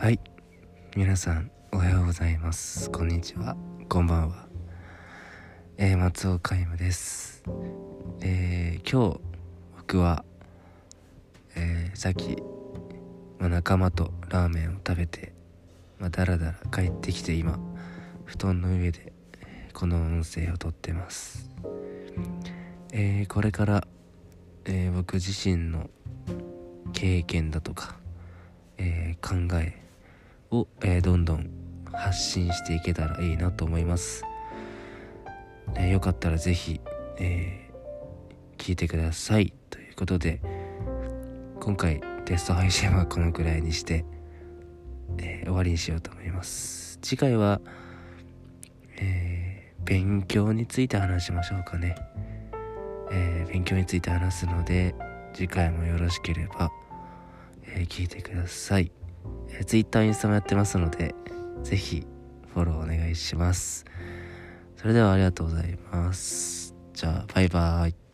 はい。皆さんおはようございます。こんにちは。こんばんは。えー、松岡イムです。えー、今日僕はえー、さっき、ま、仲間とラーメンを食べてまあ、だらだら帰ってきて今布団の上でこの音声をとってます。えー、これから、えー、僕自身の経験だとか、えー、考えを、えー、どんどん発信していけたらいいなと思います、えー、よかったら是非、えー、聞いてください。ということで今回テスト配信はこのくらいにして、えー、終わりにしようと思います。次回は、えー、勉強について話しましょうかね、えー、勉強について話すので次回もよろしければ、え、聞いてください、えー、Twitter インスタもやってますので是非フォローお願いします。それではありがとうございます。じゃあバイバーイ。